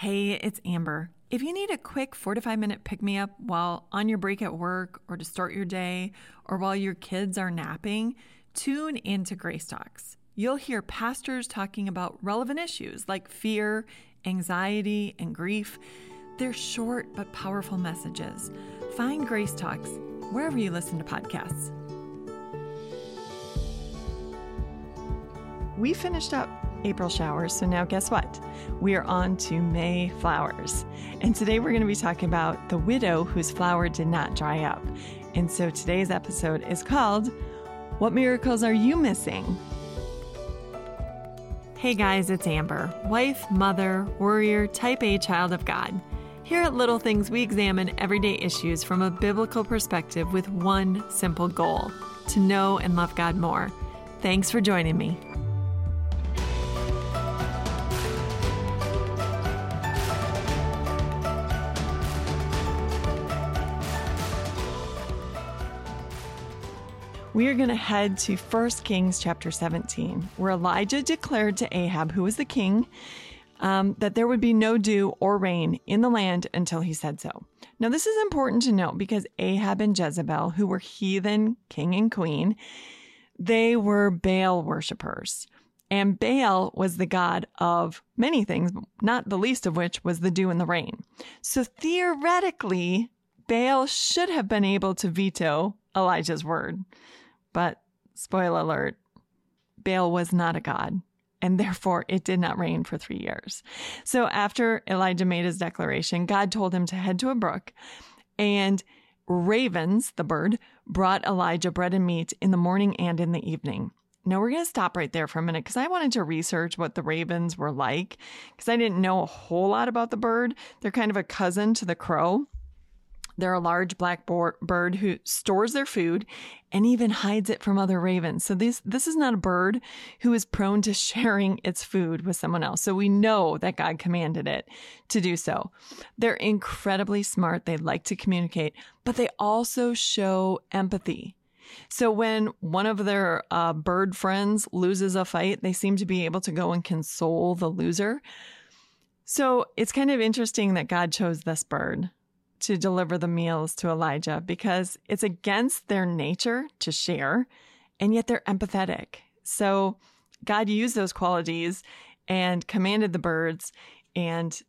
Hey, it's Amber. If you need a quick four to five minute pick me up while on your break at work or to start your day or while your kids are napping, tune into Grace Talks. You'll hear pastors talking about relevant issues like fear, anxiety, and grief. They're short but powerful messages. Find Grace Talks wherever you listen to podcasts. We finished up April showers, so now guess what? We are on to May flowers. And today we're going to be talking about the widow whose flower did not dry up. And so today's episode is called What Miracles Are You Missing? Hey guys, it's Amber, wife, mother, warrior, type A child of God. Here at Little Things, we examine everyday issues from a biblical perspective with one simple goal to know and love God more. Thanks for joining me. We are going to head to 1 Kings chapter 17, where Elijah declared to Ahab, who was the king, um, that there would be no dew or rain in the land until he said so. Now, this is important to note because Ahab and Jezebel, who were heathen king and queen, they were Baal worshippers. And Baal was the god of many things, not the least of which was the dew and the rain. So theoretically, Baal should have been able to veto Elijah's word. But spoiler alert, Baal was not a god, and therefore it did not rain for three years. So after Elijah made his declaration, God told him to head to a brook, and ravens, the bird, brought Elijah bread and meat in the morning and in the evening. Now we're going to stop right there for a minute because I wanted to research what the ravens were like because I didn't know a whole lot about the bird. They're kind of a cousin to the crow. They're a large black bird who stores their food and even hides it from other ravens. So this, this is not a bird who is prone to sharing its food with someone else. So we know that God commanded it to do so. They're incredibly smart. They like to communicate, but they also show empathy. So when one of their uh, bird friends loses a fight, they seem to be able to go and console the loser. So it's kind of interesting that God chose this bird to deliver the meals to Elijah because it's against their nature to share, and yet they're empathetic. So God used those qualities and commanded the birds and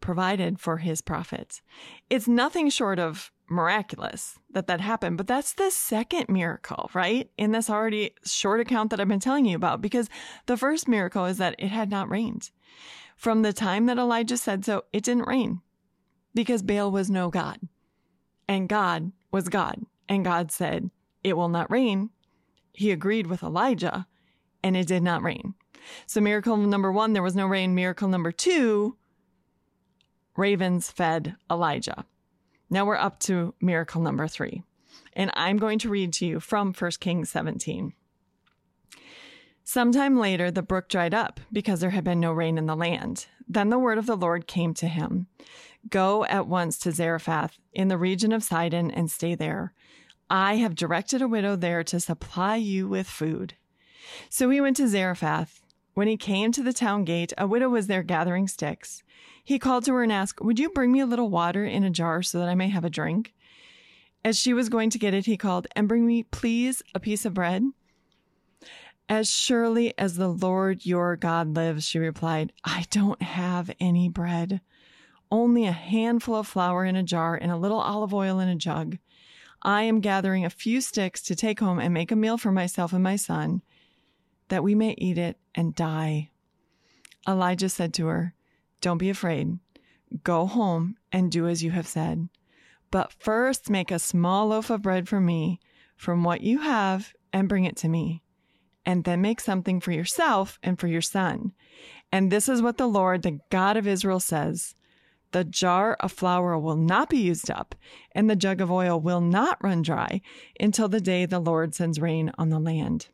provided for his prophets. It's nothing short of miraculous that that happened, but that's the second miracle, right? In this already short account that I've been telling you about, because the first miracle is that it had not rained. From the time that Elijah said so, it didn't rain because Baal was no God and God was God. And God said, It will not rain. He agreed with Elijah and it did not rain. So, miracle number one, there was no rain. Miracle number two, ravens fed Elijah. Now we're up to miracle number three. And I'm going to read to you from 1 Kings 17. Sometime later, the brook dried up because there had been no rain in the land. Then the word of the Lord came to him Go at once to Zarephath in the region of Sidon and stay there. I have directed a widow there to supply you with food. So he went to Zarephath. When he came to the town gate, a widow was there gathering sticks. He called to her and asked, Would you bring me a little water in a jar so that I may have a drink? As she was going to get it, he called, And bring me, please, a piece of bread. As surely as the Lord your God lives, she replied, I don't have any bread only a handful of flour in a jar and a little olive oil in a jug. I am gathering a few sticks to take home and make a meal for myself and my son, that we may eat it and die. Elijah said to her, Don't be afraid. Go home and do as you have said. But first make a small loaf of bread for me from what you have and bring it to me. And then make something for yourself and for your son. And this is what the Lord, the God of Israel, says the jar of flour will not be used up, and the jug of oil will not run dry until the day the Lord sends rain on the land.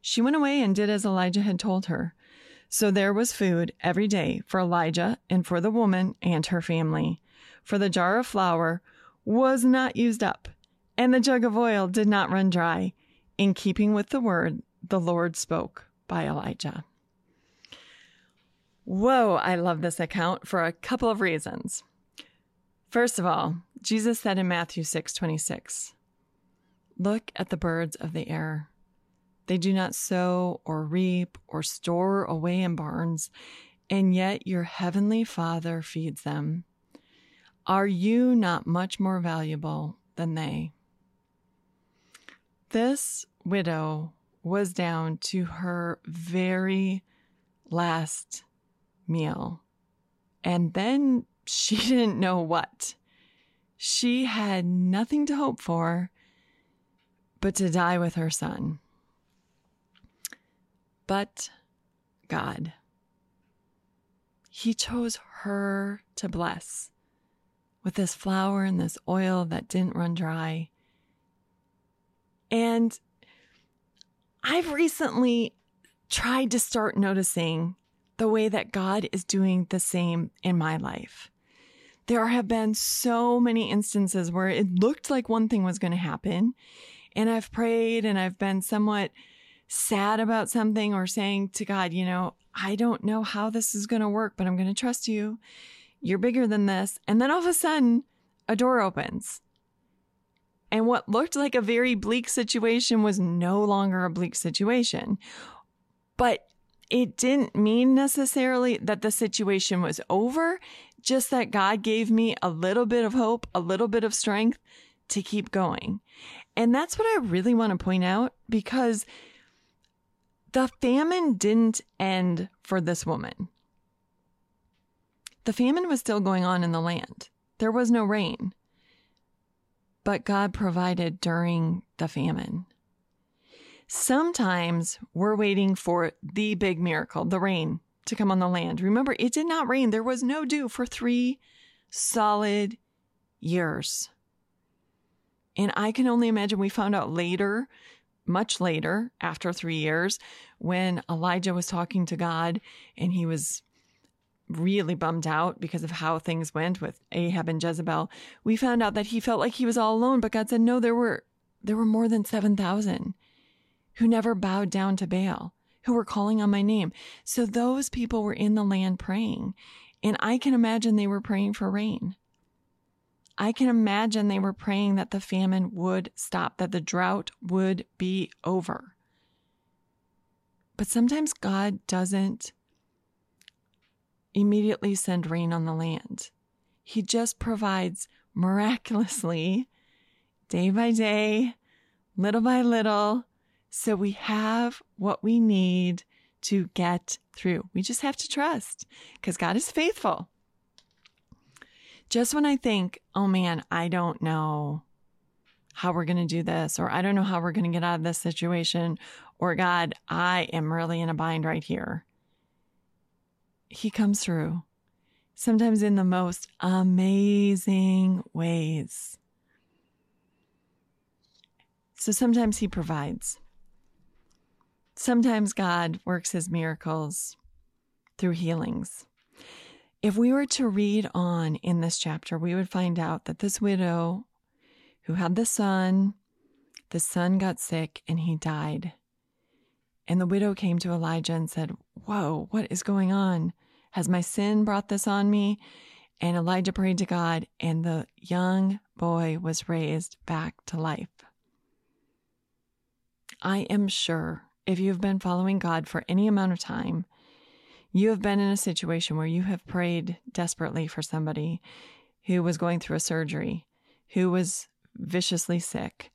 She went away and did as Elijah had told her. So there was food every day for Elijah and for the woman and her family. For the jar of flour was not used up, and the jug of oil did not run dry, in keeping with the word the Lord spoke by Elijah. Whoa, I love this account for a couple of reasons. First of all, Jesus said in Matthew 6 26, Look at the birds of the air. They do not sow or reap or store away in barns, and yet your heavenly Father feeds them. Are you not much more valuable than they? This widow was down to her very last meal. And then she didn't know what. She had nothing to hope for but to die with her son. But God, He chose her to bless with this flour and this oil that didn't run dry. And I've recently tried to start noticing the way that God is doing the same in my life. There have been so many instances where it looked like one thing was going to happen. And I've prayed and I've been somewhat sad about something or saying to God, you know, I don't know how this is going to work, but I'm going to trust you. You're bigger than this. And then all of a sudden, a door opens and what looked like a very bleak situation was no longer a bleak situation. But it didn't mean necessarily that the situation was over, just that God gave me a little bit of hope, a little bit of strength to keep going. And that's what I really want to point out because the famine didn't end for this woman. The famine was still going on in the land. There was no rain but God provided during the famine. Sometimes we're waiting for the big miracle, the rain, to come on the land. Remember, it did not rain. There was no dew for three solid years. And I can only imagine we found out later, much later, after three years, when Elijah was talking to God and he was really bummed out because of how things went with Ahab and Jezebel, we found out that he felt like he was all alone, but God said, no, there were, there were more than 7,000 who never bowed down to Baal, who were calling on my name. So those people were in the land praying. And I can imagine they were praying for rain. I can imagine they were praying that the famine would stop, that the drought would be over. But sometimes God doesn't immediately send rain on the land. He just provides miraculously, day by day, little by little, so we have what we need to get through. We just have to trust because God is faithful. Just when I think, oh man, I don't know how we're going to do this, or I don't know how we're going to get out of this situation, or God, I am really in a bind right here he comes through, sometimes in the most amazing ways. So sometimes he provides. Sometimes God works his miracles through healings. If we were to read on in this chapter, we would find out that this widow who had the son, the son got sick and he died. And the widow came to Elijah and said, Whoa, what is going on? Has my sin brought this on me? And Elijah prayed to God, and the young boy was raised back to life. I am sure if you've been following God for any amount of time, you have been in a situation where you have prayed desperately for somebody who was going through a surgery, who was viciously sick,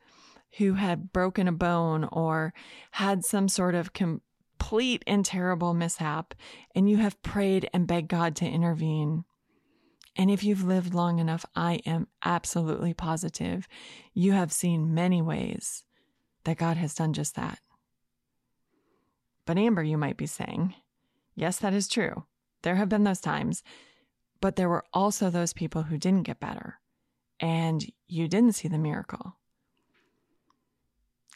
who had broken a bone or had some sort of complete and terrible mishap, and you have prayed and begged God to intervene. And if you've lived long enough, I am absolutely positive you have seen many ways that God has done just that. But Amber, you might be saying, yes, that is true. There have been those times, but there were also those people who didn't get better and you didn't see the miracle.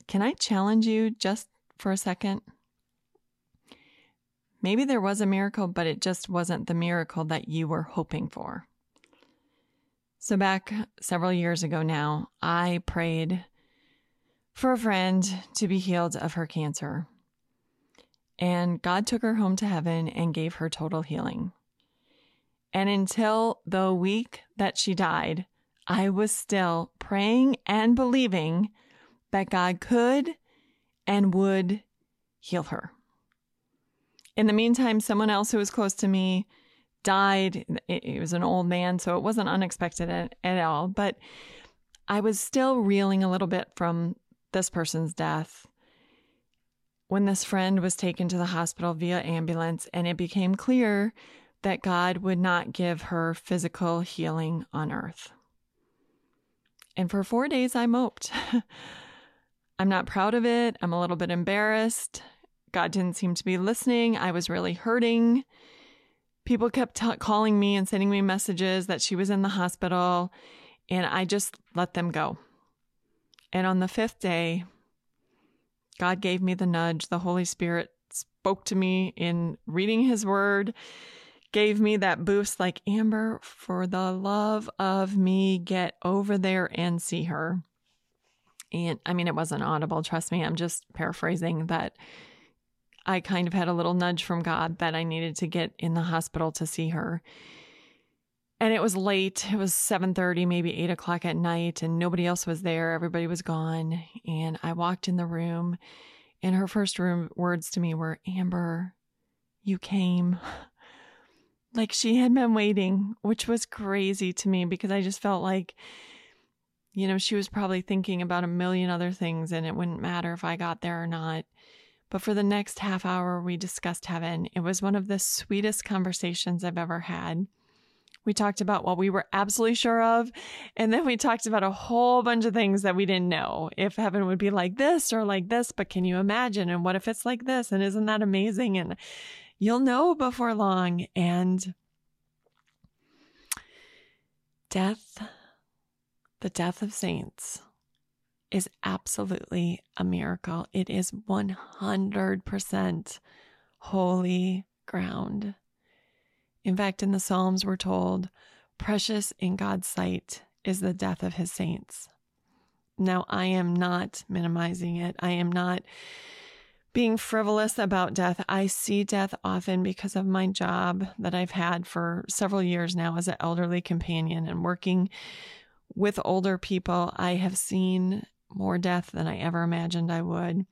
Can I challenge you just for a second? Maybe there was a miracle, but it just wasn't the miracle that you were hoping for. So, back several years ago now, I prayed for a friend to be healed of her cancer. And God took her home to heaven and gave her total healing. And until the week that she died, I was still praying and believing that God could and would heal her. In the meantime, someone else who was close to me died. It, was an old man, so it wasn't unexpected at, at all. But I was still reeling a little bit from this person's death when this friend was taken to the hospital via ambulance, and it became clear that God would not give her physical healing on earth. And for four days, I moped. I'm not proud of it. I'm a little bit embarrassed. God didn't seem to be listening. I was really hurting. People kept t- calling me and sending me messages that she was in the hospital, and I just let them go. And on the fifth day, God gave me the nudge. The Holy Spirit spoke to me in reading His Word, gave me that boost like, Amber, for the love of me, get over there and see her. And I mean, it wasn't audible, trust me. I'm just paraphrasing that I kind of had a little nudge from God that I needed to get in the hospital to see her. And it was late. It was 7:30, maybe 8 o'clock at night, and nobody else was there. Everybody was gone. And I walked in the room, and her first room words to me were, Amber, you came. Like she had been waiting, which was crazy to me because I just felt like, you know, she was probably thinking about a million other things and it wouldn't matter if I got there or not. But for the next half hour, we discussed heaven. It was one of the sweetest conversations I've ever had. We talked about what we were absolutely sure of. And then we talked about a whole bunch of things that we didn't know if heaven would be like this or like this. But can you imagine? And what if it's like this? And isn't that amazing? And you'll know before long. And death, the death of saints, is absolutely a miracle. It is 100% holy ground. In fact, in the Psalms, we're told, precious in God's sight is the death of his saints. Now, I am not minimizing it. I am not being frivolous about death. I see death often because of my job that I've had for several years now as an elderly companion and working with older people. I have seen more death than I ever imagined I would.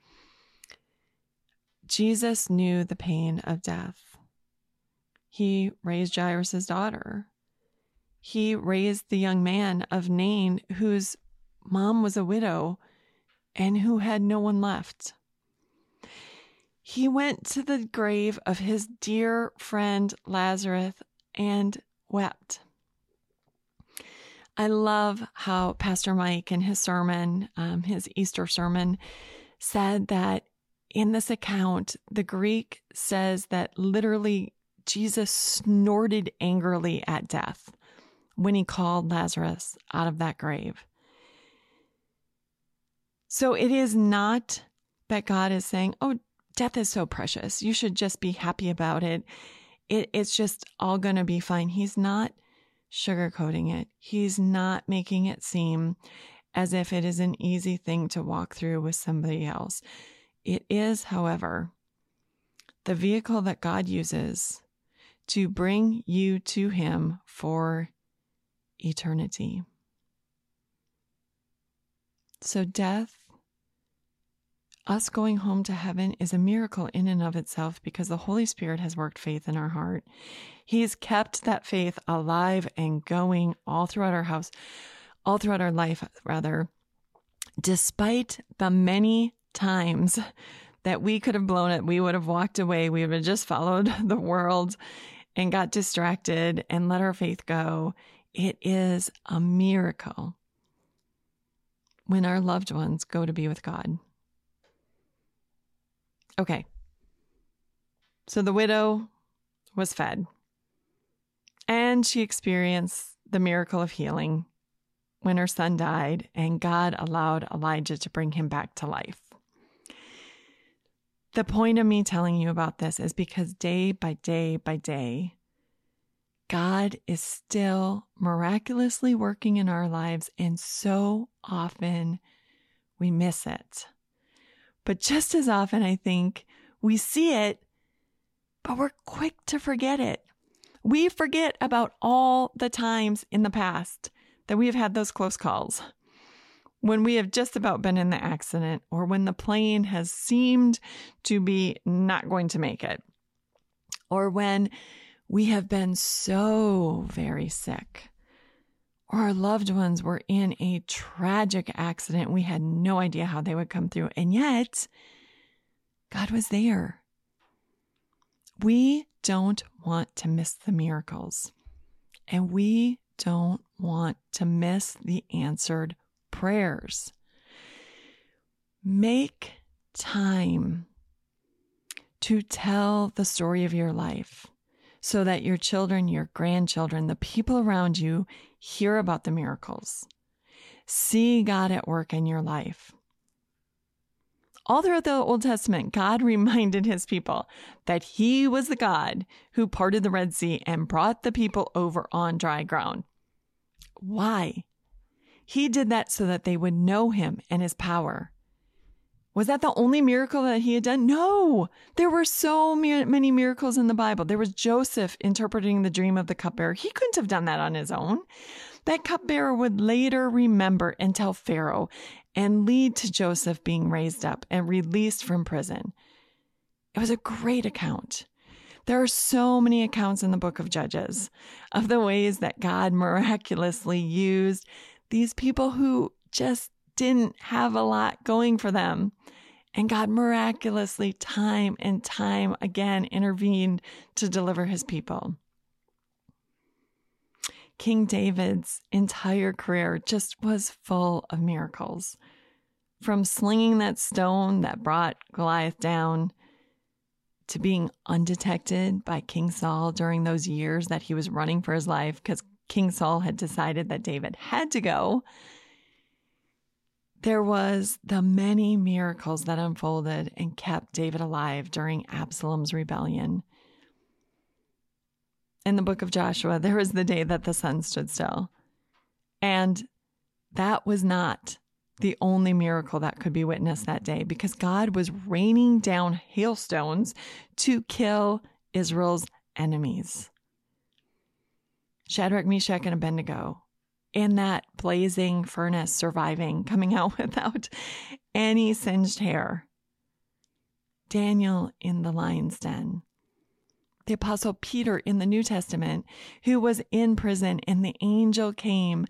Jesus knew the pain of death. He raised Jairus' daughter. He raised the young man of Nain whose mom was a widow and who had no one left. He went to the grave of his dear friend Lazarus and wept. I love how Pastor Mike in his sermon, um, his Easter sermon, said that in this account, the Greek says that literally Jesus snorted angrily at death when he called Lazarus out of that grave. So it is not that God is saying, Oh, death is so precious. You should just be happy about it. it it's just all going to be fine. He's not sugarcoating it. He's not making it seem as if it is an easy thing to walk through with somebody else. It is, however, the vehicle that God uses to bring you to Him for eternity. So, death us going home to heaven is a miracle in and of itself because the Holy Spirit has worked faith in our heart. He's kept that faith alive and going all throughout our house, all throughout our life, rather, despite the many times that we could have blown it. We would have walked away. We would have just followed the world and got distracted and let our faith go. It is a miracle when our loved ones go to be with God. Okay. So the widow was fed, and she experienced the miracle of healing when her son died, and God allowed Elijah to bring him back to life. The point of me telling you about this is because day by day by day, God is still miraculously working in our lives, and so often we miss it. But just as often, I think We see it, but we're quick to forget it. We forget about all the times in the past that we have had those close calls. When we have just about been in the accident or when the plane has seemed to be not going to make it, or when we have been so very sick, or our loved ones were in a tragic accident. We had no idea how they would come through. And yet, God was there. We don't want to miss the miracles, and we don't want to miss the answered prayers. Make time to tell the story of your life so that your children, your grandchildren, the people around you hear about the miracles. See God at work in your life. All throughout the Old Testament, God reminded his people that he was the God who parted the Red Sea and brought the people over on dry ground. Why? He did that so that they would know him and his power. Was that the only miracle that he had done? No, there were so many miracles in the Bible. There was Joseph interpreting the dream of the cupbearer. He couldn't have done that on his own. That cupbearer would later remember and tell Pharaoh and lead to Joseph being raised up and released from prison. It was a great account. There are so many accounts in the book of Judges of the ways that God miraculously used these people who just didn't have a lot going for them. And God miraculously, time and time again, intervened to deliver his people. King David's entire career just was full of miracles. From slinging that stone that brought Goliath down to being undetected by King Saul during those years that he was running for his life because King Saul had decided that David had to go there was the many miracles that unfolded and kept David alive during Absalom's rebellion. In the book of Joshua, there was the day that the sun stood still. And that was not the only miracle that could be witnessed that day because God was raining down hailstones to kill Israel's enemies. Shadrach, Meshach, and Abednego in that blazing furnace surviving, coming out without any singed hair. Daniel in the lion's den. The Apostle Peter in the New Testament, who was in prison, and the angel came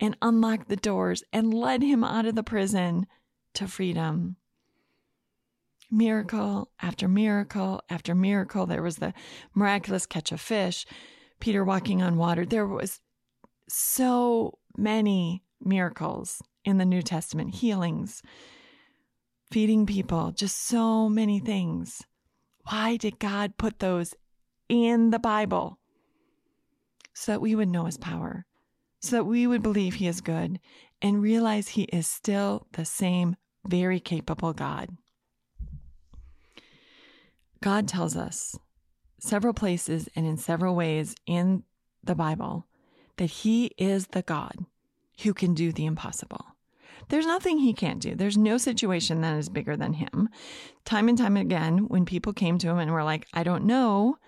and unlocked the doors and led him out of the prison to freedom. Miracle after miracle after miracle. There was the miraculous catch of fish, Peter walking on water. There was so many miracles in the New Testament, healings, feeding people, just so many things. Why did God put those in the Bible? So that we would know his power, so that we would believe he is good and realize he is still the same very capable God. God tells us several places and in several ways in the Bible that He is the God who can do the impossible. There's nothing He can't do. There's no situation that is bigger than Him. Time and time again, when people came to Him and were like, I don't know,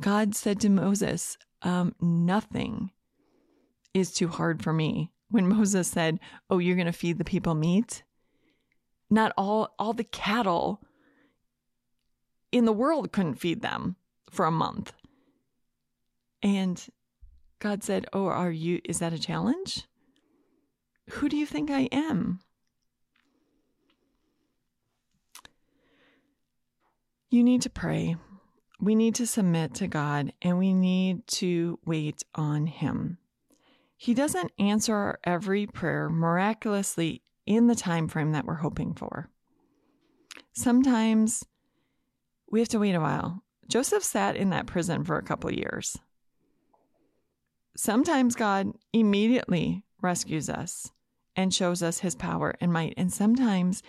God said to Moses, um, Nothing is too hard for me. When Moses said, Oh, you're going to feed the people meat? Not all, all the cattle in the world couldn't feed them for a month. And God said, Oh, are you, is that a challenge? Who do you think I am? You need to pray. We need to submit to God and we need to wait on Him. He doesn't answer every prayer miraculously in the time frame that we're hoping for. Sometimes we have to wait a while. Joseph sat in that prison for a couple years sometimes God immediately rescues us and shows us his power and might. And sometimes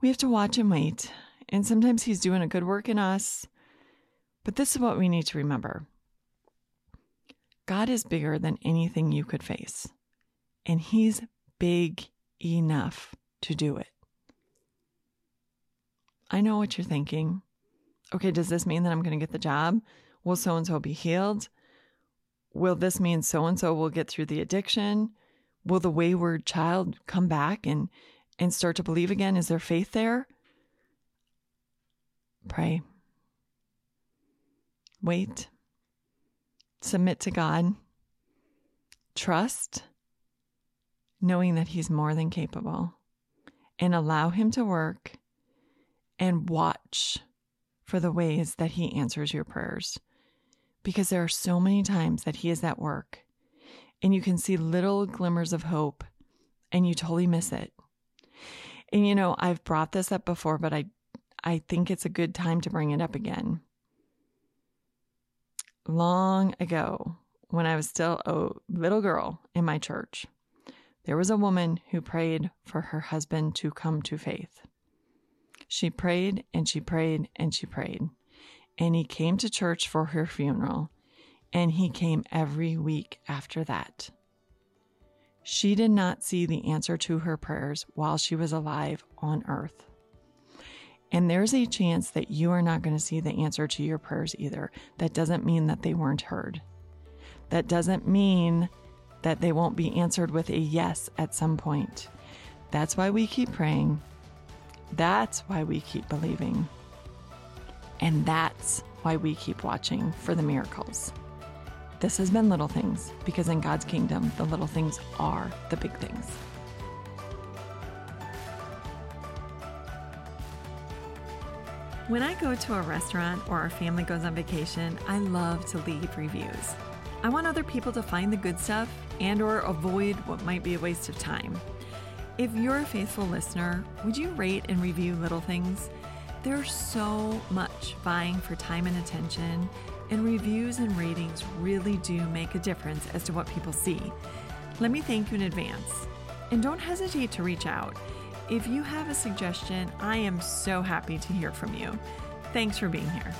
we have to watch and wait. And sometimes he's doing a good work in us. But this is what we need to remember God is bigger than anything you could face, and he's big enough to do it. I know what you're thinking. Okay, does this mean that I'm going to get the job? Will so and so be healed? Will this mean so and so will get through the addiction? Will the wayward child come back and, and start to believe again? Is there faith there? Pray. Wait. Submit to God. Trust, knowing that He's more than capable, and allow Him to work and watch for the ways that He answers your prayers. Because there are so many times that He is at work and you can see little glimmers of hope and you totally miss it. And you know, I've brought this up before, but I I think it's a good time to bring it up again. Long ago, when I was still a little girl in my church, there was a woman who prayed for her husband to come to faith. She prayed and she prayed and she prayed. And he came to church for her funeral, and he came every week after that. She did not see the answer to her prayers while she was alive on earth. And there's a chance that you are not going to see the answer to your prayers either. That doesn't mean that they weren't heard. That doesn't mean that they won't be answered with a yes at some point. That's why we keep praying. That's why we keep believing. And that's why we keep watching for the miracles. This has been Little Things because in God's kingdom, the little things are the big things. When I go to a restaurant or our family goes on vacation, I love to leave reviews. I want other people to find the good stuff and or avoid what might be a waste of time. If you're a faithful listener, would you rate and review little things? There's so much vying for time and attention, and reviews and ratings really do make a difference as to what people see. Let me thank you in advance. And don't hesitate to reach out. If you have a suggestion, I am so happy to hear from you. Thanks for being here.